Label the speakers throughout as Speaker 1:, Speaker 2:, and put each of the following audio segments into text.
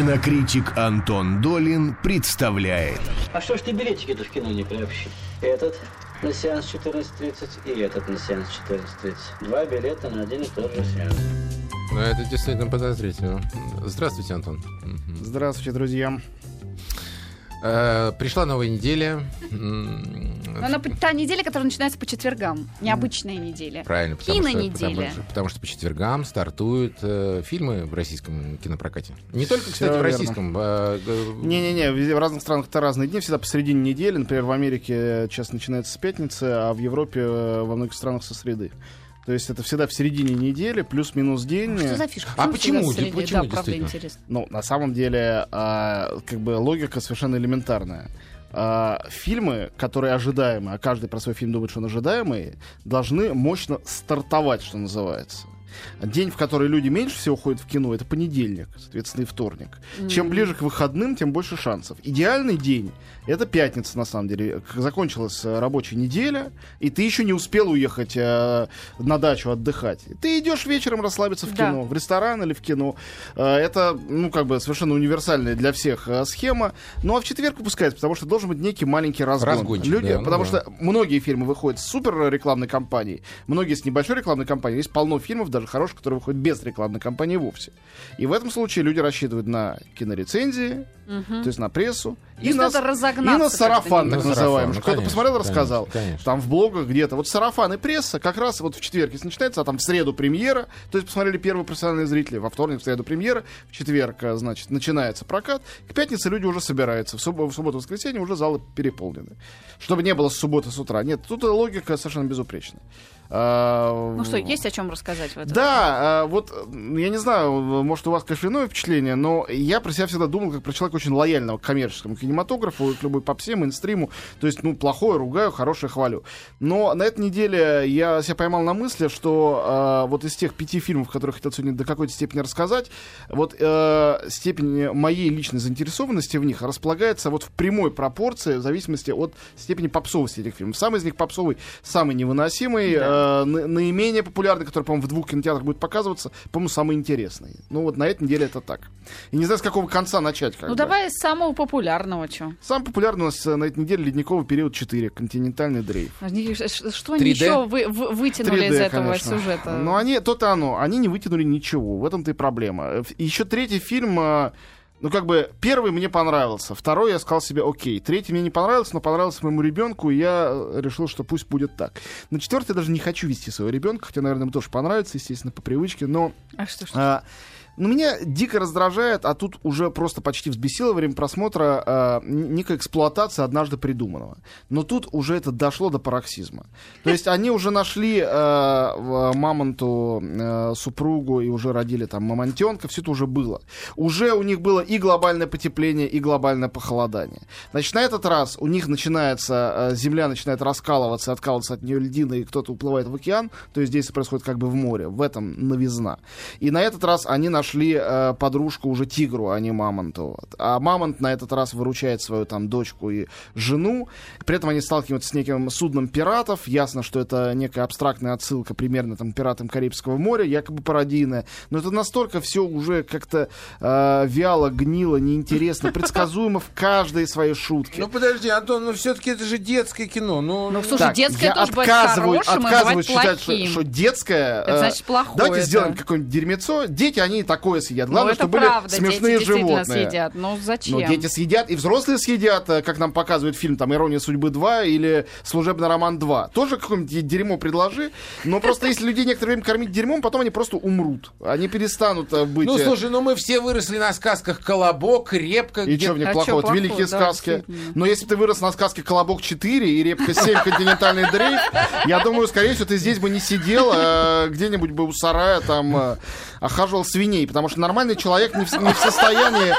Speaker 1: Кинокритик Антон Долин представляет
Speaker 2: А что ж ты билетики-то в кино не приобщил? Этот на сеанс 14.30 и этот на сеанс 14.30. Два билета на один и тот же сеанс.
Speaker 3: Ну, это действительно подозрительно. Здравствуйте, Антон.
Speaker 4: Здравствуйте, друзья.
Speaker 3: Э, Пришла новая неделя.
Speaker 5: Она та неделя, которая начинается по четвергам. Необычная неделя.
Speaker 3: Правильно, потому что,
Speaker 5: Кинонеделя.
Speaker 3: потому, что, потому что по четвергам стартуют э, фильмы в российском кинопрокате. Не только, кстати, в
Speaker 4: верно.
Speaker 3: российском. а, э,
Speaker 4: Не-не-не, везде в разных странах это разные дни, всегда посередине недели. Например, в Америке час начинается с пятницы, а в Европе э, во многих странах со среды. То есть это всегда в середине недели, плюс-минус день.
Speaker 5: Что за фишка?
Speaker 3: А почему?
Speaker 5: среди?
Speaker 3: Почему,
Speaker 5: Да, правда, интересно.
Speaker 4: Ну, на самом деле, а, как бы логика совершенно элементарная. А, фильмы, которые ожидаемы, а каждый про свой фильм думает, что он ожидаемый, должны мощно стартовать, что называется. День, в который люди меньше всего ходят в кино, это понедельник, соответственно, и вторник. Чем ближе к выходным, тем больше шансов. Идеальный день это пятница, на самом деле. Закончилась э, рабочая неделя, и ты еще не успел уехать э, на дачу отдыхать. Ты идешь вечером расслабиться в
Speaker 5: Да.
Speaker 4: кино, в ресторан или в кино. Э, это, ну, как бы совершенно универсальная для всех э, схема. Ну, а в четверг выпускается, потому что должен быть некий маленький разгон.
Speaker 3: Разгончик,
Speaker 4: Люди,
Speaker 3: да, ну
Speaker 4: потому
Speaker 3: да.
Speaker 4: что многие фильмы выходят с супер рекламной кампанией, многие с небольшой рекламной кампанией. Есть полно фильмов, даже хороших, которые выходят без рекламной кампании вовсе. И в этом случае люди рассчитывают на кинорецензии, то есть на прессу,
Speaker 5: То есть надо
Speaker 4: и на сарафан, так
Speaker 3: На
Speaker 4: называемый.
Speaker 3: ну,
Speaker 4: Кто-то посмотрел, рассказал.
Speaker 3: конечно.
Speaker 4: Там в блогах где-то. Вот сарафан и пресса как раз вот в четверг, если начинается, а там в среду премьера, то есть посмотрели первые профессиональные зрители, во вторник, в среду премьера, в четверг, а, значит, начинается прокат, к пятнице люди уже собираются, в, суб- в субботу, воскресенье уже залы переполнены. Чтобы не было с субботы с утра. Нет, тут логика совершенно безупречная. А,
Speaker 5: Ну что, есть о чем рассказать в этом?
Speaker 4: Да, а, вот, я не знаю, может, у вас, конечно, иное впечатление, но я про себя всегда думал, как про человека очень лояльного к коммерческому кинематографу, к любой попсе, мейнстриму. То есть, ну, плохое ругаю, хорошее хвалю. Но на этой неделе я себя поймал на мысли, что а, вот из тех пяти фильмов, которые хотел сегодня до какой-то степени рассказать, вот э, степень моей личной заинтересованности в них располагается вот в прямой пропорции в зависимости от степени попсовости этих фильмов. Самый из них попсовый, самый невыносимый, э, на- наименее популярный, который, по-моему, в двух кинотеатрах будет показываться, по-моему, самый интересный. Ну вот на этой неделе это так. И не знаю, с какого конца начать. Как
Speaker 5: Ну
Speaker 4: бы.
Speaker 5: давай с самого популярного, что?
Speaker 4: Самый популярный у нас э, на этой неделе ледниковый период 4, континентальный дрейф.
Speaker 5: Что
Speaker 3: 3D?
Speaker 5: они еще вы, вы- вытянули
Speaker 4: 3D,
Speaker 5: из этого
Speaker 4: конечно.
Speaker 5: сюжета?
Speaker 4: Ну, они, то-то оно. Они не вытянули ничего. В этом-то и проблема. Э, Еще третий фильм... Ну, как бы, первый мне понравился, второй я сказал себе, окей, третий мне не понравился, но понравился моему ребенку, и я э, решил, что пусть будет так. На четвертый я даже не хочу вести своего ребенка, хотя, наверное, ему тоже понравится, естественно, по привычке, но
Speaker 5: А что, что?
Speaker 4: а, ну, меня дико раздражает, а тут уже просто почти взбесило во время просмотра н- некая эксплуатация однажды придуманного. Но тут уже это дошло до пароксизма. То есть они уже нашли в мамонту а, супругу и уже родили там мамонтенка, все это уже было. Уже у них было и глобальное потепление, и глобальное похолодание. Значит, на этот раз у них начинается, а, земля начинает раскалываться, откалываться от нее льдина, и кто-то уплывает в океан, то есть действие происходит как бы в море, в этом новизна. И на этот раз они нашли э, подружку уже тигру, а не мамонту. Вот. А мамонт на этот раз выручает свою там дочку и жену. При этом они сталкиваются с неким судном пиратов. Ясно, что это некая абстрактная отсылка примерно там пиратам Карибского моря, якобы пародийная. Но это настолько все уже как-то э, вяло, гнило, неинтересно, предсказуемо в каждой своей шутке.
Speaker 3: Ну подожди, Антон, ну все-таки это же детское кино. Ну,
Speaker 5: Ну, слушай,
Speaker 4: Так,
Speaker 5: детское
Speaker 4: я
Speaker 5: тоже бывает
Speaker 4: отказываю-
Speaker 5: хорошим и
Speaker 4: отказываюсь
Speaker 5: бывает
Speaker 4: считать, что,
Speaker 5: плохим.
Speaker 4: что детское...
Speaker 5: Это
Speaker 4: э,
Speaker 5: значит плохое,
Speaker 4: Давайте
Speaker 5: да.
Speaker 4: сделаем какое-нибудь дерьмецо. Дети, они и такое съедят. Главное,
Speaker 5: ну, это
Speaker 4: чтобы
Speaker 5: правда,
Speaker 4: были смешные
Speaker 5: дети
Speaker 4: животные.
Speaker 5: съедят. Ну, зачем?
Speaker 4: Ну, дети съедят, и взрослые съедят, э, как нам показывает фильм там «Ирония судьбы 2» или «Служебный роман 2». Тоже какое-нибудь дерьмо предложи, но просто если людей некоторое время кормить дерьмом, потом они просто умрут. Они перестанут э, быть...
Speaker 3: Ну,
Speaker 4: э,
Speaker 3: слушай, ну мы все выросли на сказках «Колобок», «Репка».
Speaker 4: И
Speaker 3: где-
Speaker 4: что в них
Speaker 5: А
Speaker 4: плохого? Это великие
Speaker 5: Да,
Speaker 4: сказки. Но если бы ты вырос на сказке «Колобок 4» и «Репка 7. Континентальный дрейф», я думаю, скорее всего, ты здесь бы не сидел, а где-нибудь бы у сарая там охаживал свиней, потому что нормальный человек не в, не в состоянии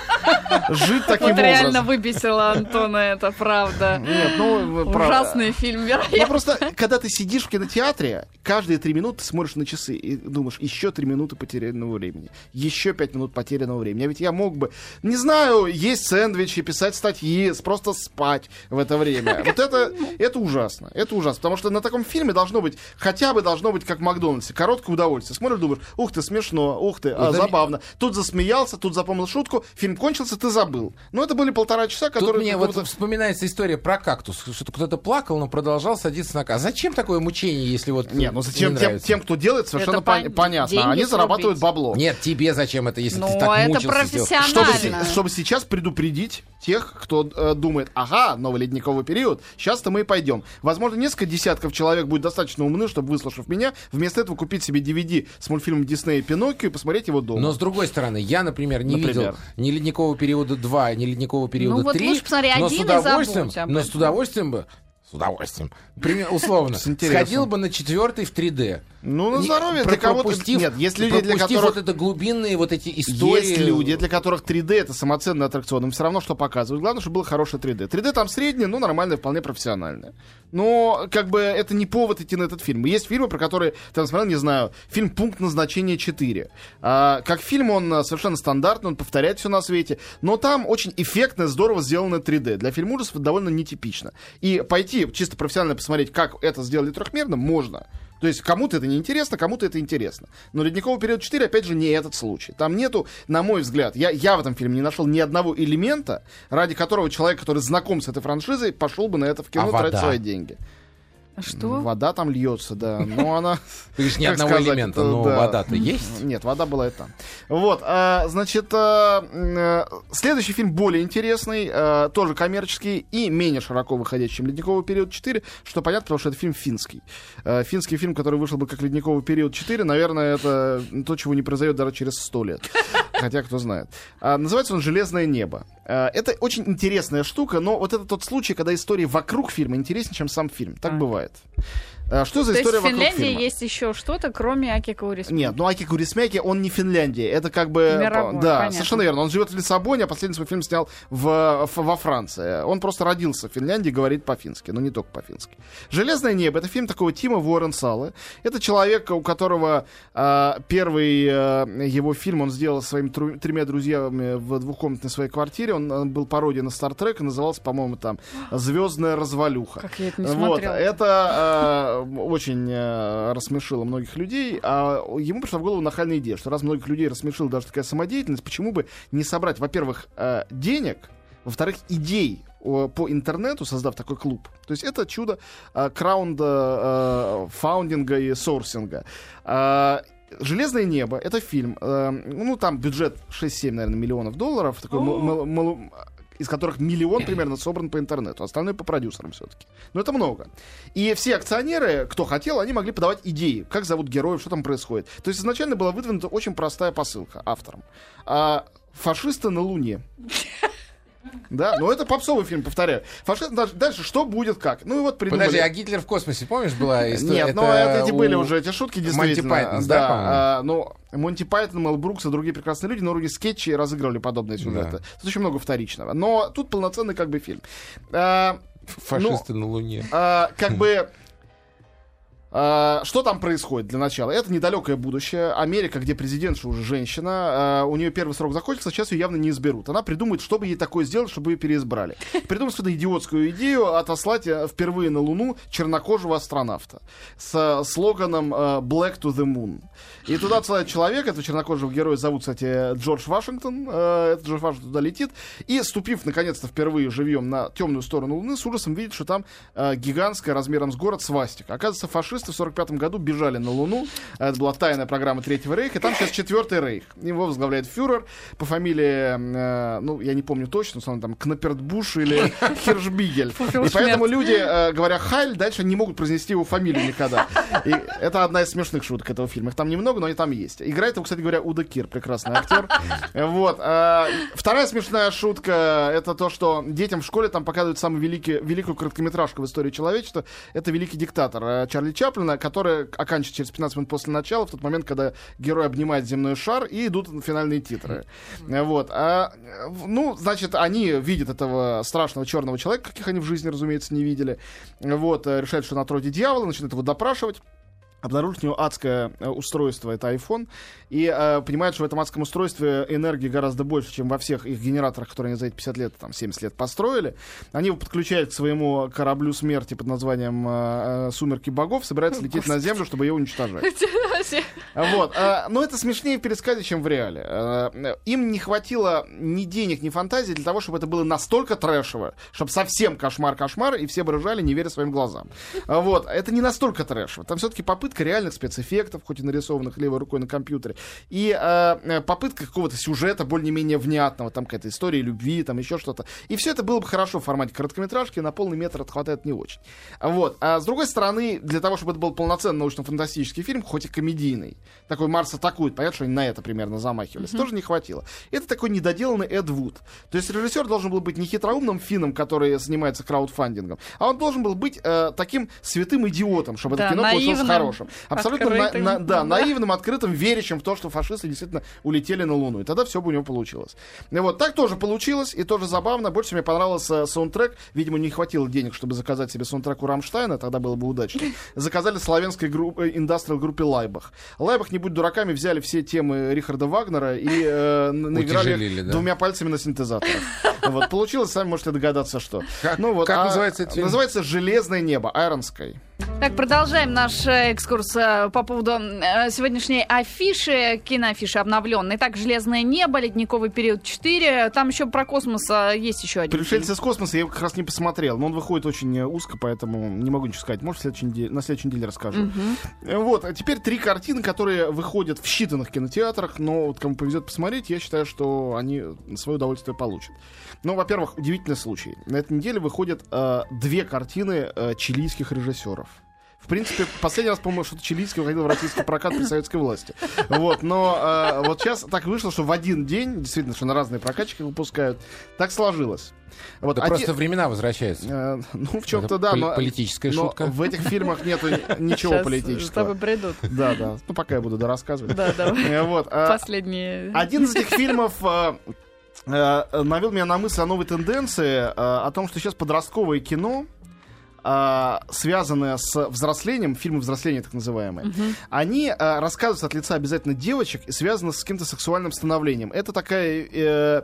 Speaker 4: жить таким
Speaker 5: Вот реально
Speaker 4: образом.
Speaker 5: выбесила Антона это, правда.
Speaker 4: Нет, ну, вы прав-
Speaker 5: Ужасный фильм,
Speaker 4: Ну,
Speaker 5: вероятно.
Speaker 4: просто, когда ты сидишь в кинотеатре, каждые три минуты ты смотришь на часы и думаешь, еще три минуты потерянного времени, еще пять минут потерянного времени. А ведь я мог бы, не знаю, есть сэндвичи, писать статьи, просто спать в это время. Вот это, это ужасно. Это ужасно. Потому что на таком фильме должно быть, хотя бы должно быть, как в Макдональдсе, короткое удовольствие. Смотришь, думаешь, ух ты, смешно, ух ты, а,
Speaker 3: это-
Speaker 4: забавно. Тут засмеялся, тут запомнил шутку, фильм кончился, ты забыл. Но это были полтора часа,
Speaker 3: Тут
Speaker 4: которые...
Speaker 3: мне вот вспоминается история про кактус, что кто-то плакал, но продолжал садиться на кактус. А зачем такое мучение, если вот
Speaker 4: Не, ну зачем
Speaker 3: не
Speaker 4: тем,
Speaker 3: нравится?
Speaker 4: тем, кто делает, совершенно
Speaker 5: Это
Speaker 4: пон-
Speaker 5: пон-
Speaker 4: понятно. Они зарабатывают бабло.
Speaker 3: Нет, тебе зачем это, если
Speaker 5: Ну,
Speaker 3: ты так
Speaker 5: это профессионально.
Speaker 4: Чтобы, чтобы сейчас предупредить тех, кто э, думает, ага, новый ледниковый период, сейчас-то мы и пойдем. Возможно, несколько десятков человек будет достаточно умны, чтобы, выслушав меня, вместо этого купить себе DVD с мультфильмом Диснея «Пиноккио» и посмотреть его дома.
Speaker 3: Но с другой стороны, я, например, не
Speaker 4: Например?
Speaker 3: видел ни ледникового периода 2, ни ледникового периода
Speaker 5: Ну вот
Speaker 3: 3.
Speaker 5: лучше посмотри
Speaker 3: но
Speaker 5: один
Speaker 3: с удовольствием, но с удовольствием бы, с удовольствием, пример, условно,
Speaker 4: С
Speaker 3: сходил бы на четвертый в 3D.
Speaker 4: Ну, на здоровье, для кого-то... Нет, есть люди, для которых...
Speaker 3: вот это глубинные вот эти истории.
Speaker 4: Есть люди, для которых 3D это самоценный аттракцион. Им все равно, что показывают. Главное, чтобы было хорошее 3D. 3D там среднее, ну, нормальное, вполне профессиональное. Но, как бы, это не повод идти на этот фильм. Есть фильмы, про которые ты там смотрел, не знаю, фильм «Пункт назначения 4». А, как фильм он а, совершенно стандартный, он повторяет все на свете. Но там очень эффектно, здорово сделано 3D. Для фильма ужасов довольно нетипично. И пойти чисто профессионально посмотреть, как это сделали трехмерно, можно. То есть кому-то это не интересно, кому-то это интересно. Но «Ледниковый период 4», опять же, не этот случай. Там нету, на мой взгляд, я, я в этом фильме не нашел ни одного элемента, ради которого человек, который знаком с этой франшизой, пошел бы на это в кино
Speaker 3: А
Speaker 4: тратить
Speaker 3: вода?
Speaker 4: свои деньги.
Speaker 5: Что?
Speaker 4: Вода там льется, да. Но она...
Speaker 3: Ты говоришь, ни одного
Speaker 4: сказать,
Speaker 3: элемента, но
Speaker 4: да.
Speaker 3: вода-то есть.
Speaker 4: Нет, вода была там. Вот, а, значит, а, следующий фильм более интересный, а, тоже коммерческий и менее широко выходящий, чем «Ледниковый период 4», что понятно, потому что это фильм финский. А, Финский фильм, который вышел бы как «Ледниковый период 4», наверное, это то, чего не произойдет даже через сто лет. Хотя, кто знает. А, называется он «Железное небо». А, это очень интересная штука, но вот это тот случай, когда история вокруг фильма интереснее, чем сам фильм. Так
Speaker 5: А.
Speaker 4: бывает. А, что за
Speaker 5: То есть
Speaker 4: история
Speaker 5: в
Speaker 4: вокруг
Speaker 5: Финляндии
Speaker 4: фильма?
Speaker 5: есть еще что-то, кроме Аки Каурис.
Speaker 4: Нет, ну Аки Курисмяки, он не Финляндия. Это как бы...
Speaker 5: Мировой,
Speaker 4: да,
Speaker 5: понятно.
Speaker 4: совершенно верно. Он живет в Лиссабоне, а последний свой фильм снял в, в- во Франции. Он просто родился в Финляндии, говорит по-фински, но не только по-фински. «Железное небо» — это фильм такого Тима Уоррен-Сала. Это человек, у которого а, первый а, его фильм он сделал со своими тру- тремя друзьями в двухкомнатной своей квартире. Он, а, был пародией на Стартрек и назывался, по-моему, там «Звездная развалюха».
Speaker 5: Как я это не
Speaker 4: Вот,
Speaker 5: смотрела.
Speaker 4: это э, очень э, рассмешило многих людей, а ему пришла в голову нахальная идея, что раз многих людей рассмешила даже такая самодеятельность, почему бы не собрать, во-первых, э, денег, во-вторых, идей по интернету, создав такой клуб. То есть это чудо э, краунда, э, фаундинга и сорсинга. Э, «Железное небо» — это фильм. э, ну, там бюджет 6-7, наверное, миллионов долларов. Такой мал- мал- мал- из которых миллион примерно собран по интернету, остальное по продюсерам все-таки. Но это много. И все акционеры, кто хотел, они могли подавать идеи, как зовут героев, что там происходит. То есть изначально была выдвинута очень простая посылка авторам. А, фашисты на Луне. Да, но это попсовый фильм, повторяю. Фашист, дальше, что будет, как? Ну и вот придумали.
Speaker 3: Подожди, а Гитлер в космосе, помнишь, была история?
Speaker 4: Нет, ну это эти
Speaker 3: у
Speaker 4: были уже эти шутки, действительно.
Speaker 3: Пайтонс, да, по-моему?
Speaker 4: а, ну, Монти Пайтон, Мел Брукс и другие прекрасные люди на уровне скетчи разыгрывали подобные сюжеты.
Speaker 3: Да.
Speaker 4: Тут очень много вторичного. Но тут полноценный как бы фильм. А,
Speaker 3: Фашисты на Луне.
Speaker 4: а, как бы... а, что там происходит для начала? Это недалекое будущее. Америка, где президентша уже женщина. а, у нее первый срок закончился, сейчас ее явно не изберут. Она придумает, что бы ей такое сделать, чтобы ее переизбрали. Придумает свою идиотскую идею отослать э, впервые на Луну чернокожего астронавта с э, слоганом э, «Black to the Moon». И туда отсылают человека, этого чернокожего героя зовут, кстати, Джордж Вашингтон. Этот Джордж Вашингтон туда летит. И, ступив, наконец-то, впервые живьем на темную сторону Луны, с ужасом видит, что там гигантская размером с город свастика. Оказывается, фашисты в 45 году бежали на Луну. Это была тайная программа Третьего Рейха. И там сейчас Четвертый Рейх. Его возглавляет фюрер по фамилии, э, ну, я не помню точно, но он там Кнапердбуш или Хиршбигель. И поэтому люди, э, говоря «Хайль», дальше не могут произнести его фамилию никогда. И это одна из смешных шуток этого фильма. Их там немного, но они там есть. Играет его, кстати говоря, Уда Кир, прекрасный актер. Вот. э, Вторая смешная шутка — это то, что детям в школе там показывают самую великий, великую короткометражку в истории человечества. Это «Великий диктатор» э, Чарли Чаплин. Чаплина, которая оканчивается через 15 минут после начала, в тот момент, когда герой обнимает земной шар, и идут финальные титры. Вот. А, ну, значит, они видят этого страшного черного человека, каких они в жизни, разумеется, не видели. Вот. э, Решают, что на троде дьявола, начинают его допрашивать обнаружить у него адское э, устройство, это iPhone, и э, понимают, что в этом адском устройстве энергии гораздо больше, чем во всех их генераторах, которые они за эти 50 лет, там, 70 лет построили. Они его подключают к своему кораблю смерти под названием э, э, «Сумерки богов», собираются лететь на Землю, чтобы ее уничтожать. Вот. а, Но это смешнее в пересказе, чем в реале. Им не хватило ни денег, ни фантазии для того, чтобы это было настолько трэшево, чтобы совсем кошмар-кошмар, и все бы ржали, не веря своим глазам. Вот. Это не настолько трэшево. Там все-таки попытка реальных спецэффектов, хоть и нарисованных левой рукой на компьютере, и а, э, попытка какого-то сюжета более-менее внятного, там какая-то история любви, там еще что-то. И все это было бы хорошо в формате короткометражки, на полный метр это хватает не очень. Вот. А с другой стороны, для того, чтобы это был полноценный научно-фантастический фильм, хоть и комедийный, такой Марс атакует, понятно, что они на это примерно замахивались, тоже не хватило. Это такой недоделанный Эд Вуд. То есть режиссер должен был быть не хитроумным финном, который занимается краудфандингом, а он должен был быть э, таким святым идиотом, чтобы
Speaker 5: Да,
Speaker 4: это кино получилось
Speaker 5: наивным,
Speaker 4: хорошим. Абсолютно на- на- да,
Speaker 5: да.
Speaker 4: наивным, открытым, верящим в то, что фашисты действительно улетели на Луну. И тогда все бы у него получилось. И вот так тоже получилось, и тоже забавно. Больше мне понравился э, саундтрек. Видимо, не хватило денег, чтобы заказать себе саундтрек у Рамштайна, тогда было бы удачно. Заказали славянской группе, индастриал группе Лайбах. Лайбах, не будь дураками, взяли все темы Рихарда Вагнера и э, наиграли
Speaker 3: да.
Speaker 4: двумя пальцами на синтезаторах. Вот, получилось, сами можете догадаться, что.
Speaker 3: Как-
Speaker 4: ну, вот,
Speaker 3: как
Speaker 4: а
Speaker 3: называется фильм?
Speaker 4: Называется «Железное небо», Iron Sky.
Speaker 5: Так, продолжаем наш э, экскурс э, по поводу э, сегодняшней афиши, киноафиши обновленной. Так, «Железное небо», «Ледниковый период 4». Там еще про космос э, есть еще один.
Speaker 4: Пришельцы из космоса я как раз не посмотрел, но он выходит очень узко, поэтому не могу ничего сказать. Может, следующей неделе- на следующей неделе расскажу. Э, Вот, а теперь три картины, которые выходят в считанных кинотеатрах, но вот кому повезет посмотреть, я считаю, что они свое удовольствие получат. Ну, во-первых, удивительный случай. На этой неделе выходят э, две картины э, чилийских режиссеров. В принципе, последний раз, по-моему, что-то чилийский выходил в российский прокат при советской власти. Вот, но э, вот сейчас так вышло, что в один день, действительно, что на разные прокатчики выпускают, так сложилось. Вот,
Speaker 3: Да
Speaker 4: оде-
Speaker 3: просто времена возвращаются.
Speaker 4: Э, ну, в чем-то да,
Speaker 3: поли-
Speaker 4: но,
Speaker 3: политическая
Speaker 4: но
Speaker 3: шутка.
Speaker 4: в этих фильмах нету ничего
Speaker 5: Сейчас
Speaker 4: политического.
Speaker 5: с тобой придут.
Speaker 4: Да, да. Ну, пока я буду дорассказывать.
Speaker 5: Да, давай.
Speaker 4: Э, Вот. а,
Speaker 5: Последние.
Speaker 4: Один из этих фильмов э, навел меня на мысль о новой тенденции, э, о том, что сейчас подростковое кино э, связанные с взрослением, фильмы взросления так называемые, они э, рассказываются от лица обязательно девочек и связаны с каким-то сексуальным становлением. Это такая э,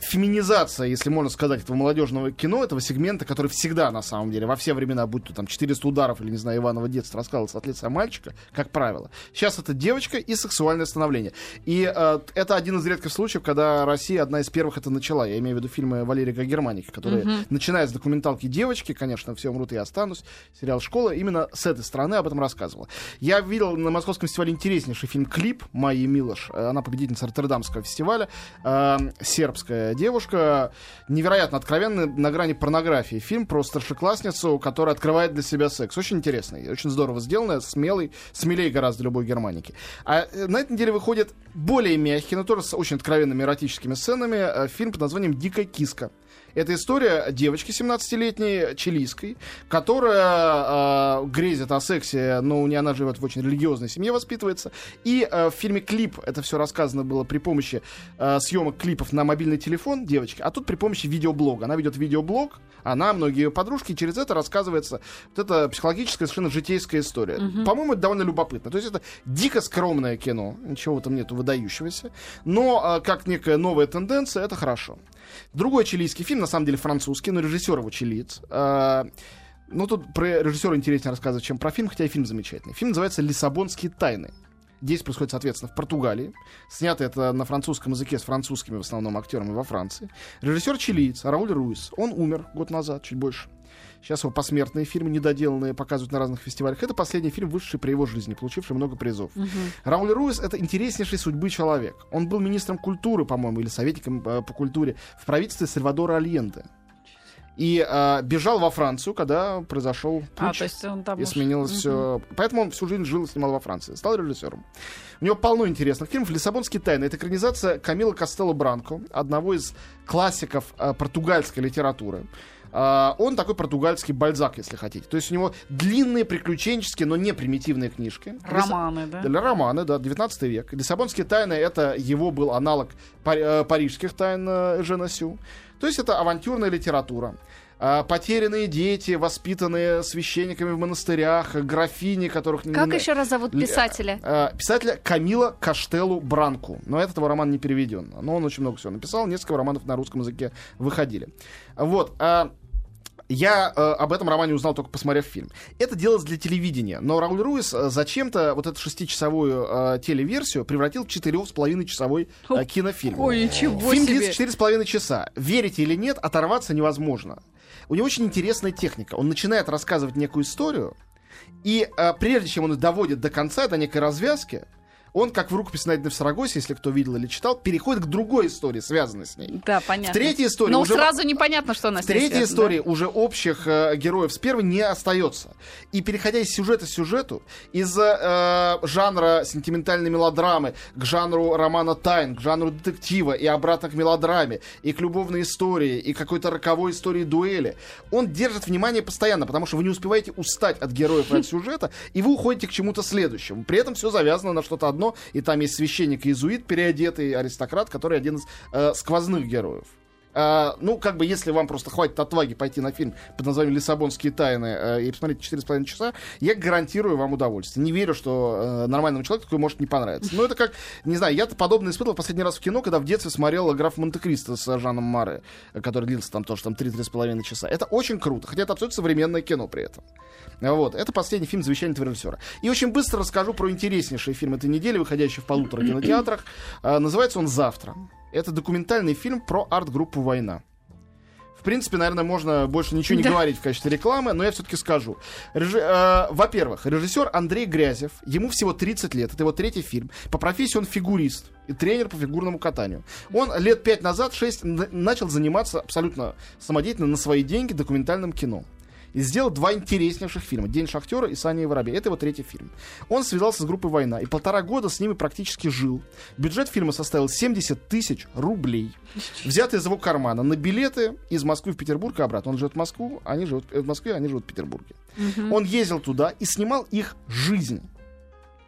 Speaker 4: феминизация, если можно сказать, этого молодежного кино, этого сегмента, который всегда, на самом деле, во все времена, будь то там 400 ударов или, не знаю, Иваново детство, рассказывался от лица мальчика, как правило. Сейчас это девочка и сексуальное становление. И э, это один из редких случаев, когда Россия одна из первых это начала. Я имею в виду фильмы Валерия Германики, которые, начиная с документалки «Девочки», конечно, «Все умрут, и я останусь», сериал «Школа», именно с этой стороны об этом рассказывала. Я видел на Московском фестивале интереснейший фильм «Клип» Майи Милош. Э, Она победительница Роттердамского фестиваля. Э, сербская девушка. Невероятно откровенный, на грани порнографии. Фильм про старшеклассницу, которая открывает для себя секс. Очень интересный, очень здорово сделанный, смелый, смелее гораздо любой германики. А э, на этой неделе выходит более мягкий, но тоже с очень откровенными эротическими сценами, э, фильм под названием «Дикая киска». Это история девочки 17-летней, чилийской, которая э, грезит о сексе, но у нее она живет в очень религиозной семье, воспитывается. И э, в фильме «Клип» это все рассказано было при помощи э, съемок клипов на мобильный телефон девочки, а тут при помощи видеоблога. Она ведет видеоблог, она, многие ее подружки, и через это рассказывается вот эта психологическая, совершенно житейская история. По-моему, это довольно любопытно. То есть это дико скромное кино, ничего этом нету выдающегося, но э, как некая новая тенденция, это хорошо. Другой чилийский фильм, на самом деле французский, но режиссер его чилиец. Ну, тут про режиссера интереснее рассказывать, чем про фильм, хотя и фильм замечательный. Фильм называется «Лиссабонские тайны». Действие происходит, соответственно, в Португалии. Снято это на французском языке с французскими в основном актерами во Франции. Режиссер чилиец Рауль Руис. Он умер год назад, чуть больше. Сейчас его посмертные фильмы, недоделанные, показывают на разных фестивалях. Это последний фильм, вышедший при его жизни, получивший много призов. Рауль Руис — это интереснейший судьбы человек. Он был министром культуры, по-моему, или советником э, по культуре в правительстве Сальвадора Альенде. И э, бежал во Францию, когда произошел путь.
Speaker 5: А, то есть он там
Speaker 4: И
Speaker 5: уж-
Speaker 4: сменилось
Speaker 5: Мгм.
Speaker 4: все. Поэтому он всю жизнь жил и снимал во Франции. Стал режиссером. У него полно интересных фильмов. «Лиссабонские тайны» — это экранизация Камила Костелло Бранко, одного из классиков э, португальской литературы. А, он такой португальский бальзак, если хотите. То есть у него длинные приключенческие, но не примитивные книжки.
Speaker 5: Романы, да?
Speaker 4: Для романы, да, 19 век. Лиссабонские тайны это его был аналог пари- э, парижских тайн э, Жена Сю. То есть это авантюрная литература. А, Потерянные дети, воспитанные священниками в монастырях, графини, которых...
Speaker 5: Как
Speaker 4: не-
Speaker 5: еще раз зовут писателя?
Speaker 4: э, Писателя Камила Каштелу Бранку. Но этот его роман не переведен. Но он очень много всего написал. Несколько романов на русском языке выходили. Вот. Я э, об этом романе узнал только посмотрев фильм. Это делалось для телевидения, но Рауль Руис э, зачем-то вот эту шестичасовую э, телеверсию превратил в четырех с половиной часовой э, кинофильм.
Speaker 5: Ой, ничего
Speaker 4: Фильм длится четыре с половиной часа. Верите или нет, оторваться невозможно. У него очень интересная техника. Он начинает рассказывать некую историю, и э, прежде чем он доводит до конца, до некой развязки, он, как в рукописи найденной в Сарагосе, если кто видел или читал, переходит к другой истории, связанной с ней.
Speaker 5: Да, понятно.
Speaker 4: В третьей истории
Speaker 5: Но
Speaker 4: уже...
Speaker 5: сразу непонятно, что она
Speaker 4: В третьей истории уже общих э, героев с первой не остается. И переходя из сюжета к сюжету, из э, жанра сентиментальной мелодрамы к жанру романа тайн, к жанру детектива и обратно к мелодраме, и к любовной истории, и какой-то роковой истории дуэли, он держит внимание постоянно, потому что вы не успеваете устать от героев и от сюжета, и вы уходите к чему-то следующему. При этом все завязано на что-то одно, и там есть священник и иезуит, переодетый аристократ, который один из э, сквозных героев. А, ну, как бы, если вам просто хватит отваги пойти на фильм под названием «Лиссабонские тайны» э, и посмотреть 4,5 часа, я гарантирую вам удовольствие. Не верю, что э, нормальному человеку такое может не понравиться. Но это как, не знаю, я-то подобное испытывал последний раз в кино, когда в детстве смотрел «Граф Монте-Кристо» с Жаном Маре, э, который длился там тоже там 3-3,5 часа. Это очень круто, хотя это абсолютно современное кино при этом. Вот, это последний фильм «Завещание режиссера». И очень быстро расскажу про интереснейший фильм этой недели, выходящий в полутора кинотеатрах. Называется он «Завтра». Это документальный фильм про арт-группу «Война». В принципе, наверное, можно больше ничего не
Speaker 5: Да.
Speaker 4: говорить в качестве рекламы, но я все-таки скажу. Режи- э, Во-первых, режиссер Андрей Грязев, ему всего 30 лет, это его третий фильм. По профессии он фигурист и тренер по фигурному катанию. Он лет пять назад, 6, начал заниматься абсолютно самодеятельно на свои деньги документальным кино. И сделал два интереснейших фильма «День шахтера» и «Саня и воробей». Это его третий фильм. Он связался с группой «Война» и полтора года с ними практически жил. Бюджет фильма составил 70 тысяч рублей. Взятый из его кармана на билеты из Москвы в Петербург и обратно. Он живет в Москву, они живут в Москве, они живут в Петербурге. Он ездил туда и снимал их жизнь.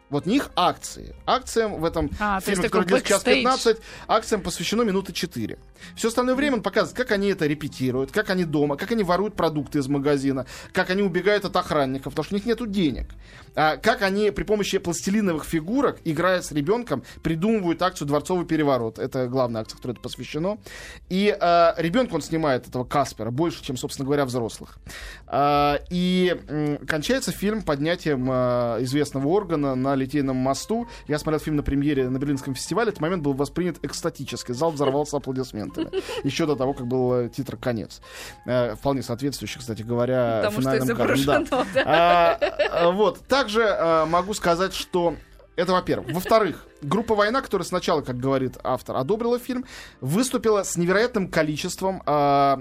Speaker 4: Вот не их акции. Акциям в этом
Speaker 5: А,
Speaker 4: фильме, который длится час
Speaker 5: бэкстейдж.
Speaker 4: 15, акциям посвящено минуты 4. Все остальное время он показывает, как они это репетируют, как они дома, как они воруют продукты из магазина, как они убегают от охранников, потому что у них нету денег. А, как они при помощи пластилиновых фигурок, играя с ребенком, придумывают акцию «Дворцовый переворот». Это главная акция, которой это посвящено. И а, ребенка он снимает, этого Каспера, больше, чем, собственно говоря, взрослых. А, и м, кончается фильм поднятием а, известного органа на Литейном мосту. Я смотрел фильм на премьере на Берлинском фестивале. Этот момент был воспринят экстатически. Зал взорвался аплодисментами. Еще до того, как был э, титр «Конец». Э, Вполне соответствующий, кстати говоря,
Speaker 5: Потому что
Speaker 4: финальным кадрам. Да.
Speaker 5: изображено, да.
Speaker 4: А, а, Вот. Также а, могу сказать, что это во-первых. Во-вторых, группа «Война», которая сначала, как говорит автор, одобрила фильм, выступила с невероятным количеством а,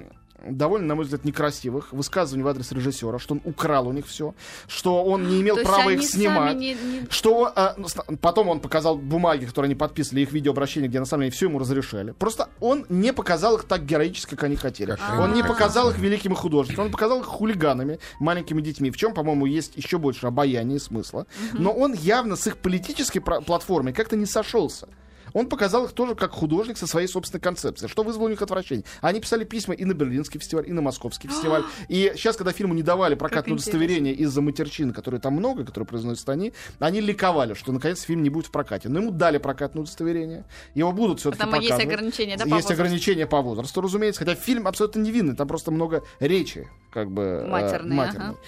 Speaker 4: довольно, на мой взгляд, некрасивых высказываний в адрес режиссера, что он украл у них все, что он не имел
Speaker 5: То
Speaker 4: права их снимать.
Speaker 5: не- не-
Speaker 4: Что а, потом он показал бумаги, которые они подписывали, их видеообращения, где на самом деле все ему разрешали. Просто он не показал их так героически, как они хотели.
Speaker 3: Как
Speaker 4: он не показал их великими художниками, он показал их хулиганами, маленькими детьми, в чем, по-моему, есть еще больше обаяния и смысла. Но он явно с их политической платформой как-то не сошелся. Он показал их тоже как художник со своей собственной концепцией, что вызвало у них отвращение. Они писали письма и на Берлинский фестиваль, и на Московский фестиваль. И сейчас, когда фильму не давали прокатное удостоверение из-за матерчин, которые там много, которые произносят они, они ликовали, что наконец фильм не будет в прокате. Но ему дали прокатное удостоверение. Его будут все-таки
Speaker 5: Потому есть
Speaker 4: показывать.
Speaker 5: ограничения, да, по
Speaker 4: Есть
Speaker 5: возрасту?
Speaker 4: ограничения по возрасту, разумеется. Хотя фильм абсолютно невинный, там просто много речи, как бы э,
Speaker 5: Матерной,
Speaker 4: матерной.
Speaker 5: ага.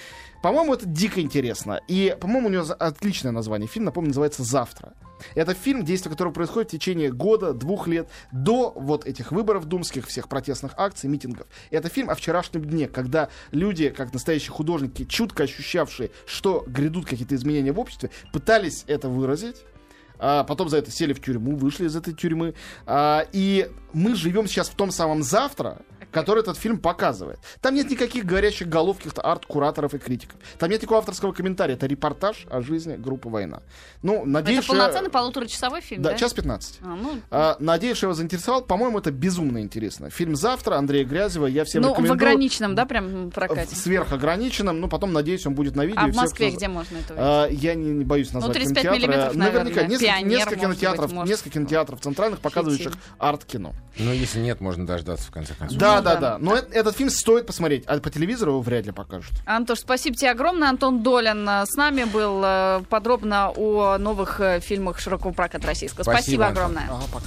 Speaker 4: По-моему, это дико интересно. И, по-моему, у него отличное название. Фильм, напомню, называется «Завтра». Это фильм, действие которого происходит в течение года, двух лет, до вот этих выборов думских, всех протестных акций, митингов. Это фильм о вчерашнем дне, когда люди, как настоящие художники, чутко ощущавшие, что грядут какие-то изменения в обществе, пытались это выразить. А потом за это сели в тюрьму, вышли из этой тюрьмы. А, и мы живем сейчас в том самом завтра, который этот фильм показывает. Там нет никаких говорящих голов каких-то арт-кураторов и критиков. Там нет никакого авторского комментария. Это репортаж о жизни группы «Война». Ну, надеюсь,
Speaker 5: Это
Speaker 4: что-
Speaker 5: полноценный полуторачасовой фильм, да?
Speaker 4: Да, час 15.
Speaker 5: А, ну,
Speaker 4: А, надеюсь, что его заинтересовал. По-моему, это безумно интересно. Фильм завтра Андрея Грязева. Я всем
Speaker 5: ну, в
Speaker 4: рекомендую.
Speaker 5: ограниченном, да, прям
Speaker 4: В
Speaker 5: прокате?
Speaker 4: сверхограниченном. Ну, потом, надеюсь, он будет на видео.
Speaker 5: А в
Speaker 4: всех,
Speaker 5: Москве
Speaker 4: кто-
Speaker 5: где можно это увидеть?
Speaker 4: А, я не, не боюсь назвать
Speaker 5: 35
Speaker 4: кинотеатры.
Speaker 5: миллиметров,
Speaker 4: Наверняка. Несколько,
Speaker 5: Пионер,
Speaker 4: несколько
Speaker 5: быть,
Speaker 4: кинотеатров,
Speaker 5: может.
Speaker 4: несколько кинотеатров центральных, показывающих арт-кино.
Speaker 3: Ну, если нет, можно дождаться, в конце концов.
Speaker 4: Да,
Speaker 5: Ну
Speaker 4: да,
Speaker 5: да.
Speaker 4: да. Но этот фильм стоит посмотреть. А по телевизору его вряд ли покажут.
Speaker 5: Антош, спасибо тебе огромное. Антон Долин э, с нами был э, подробно о новых э, фильмах широкого проката российского. Спасибо,
Speaker 3: Антон.
Speaker 5: огромное.
Speaker 4: Ага, пока.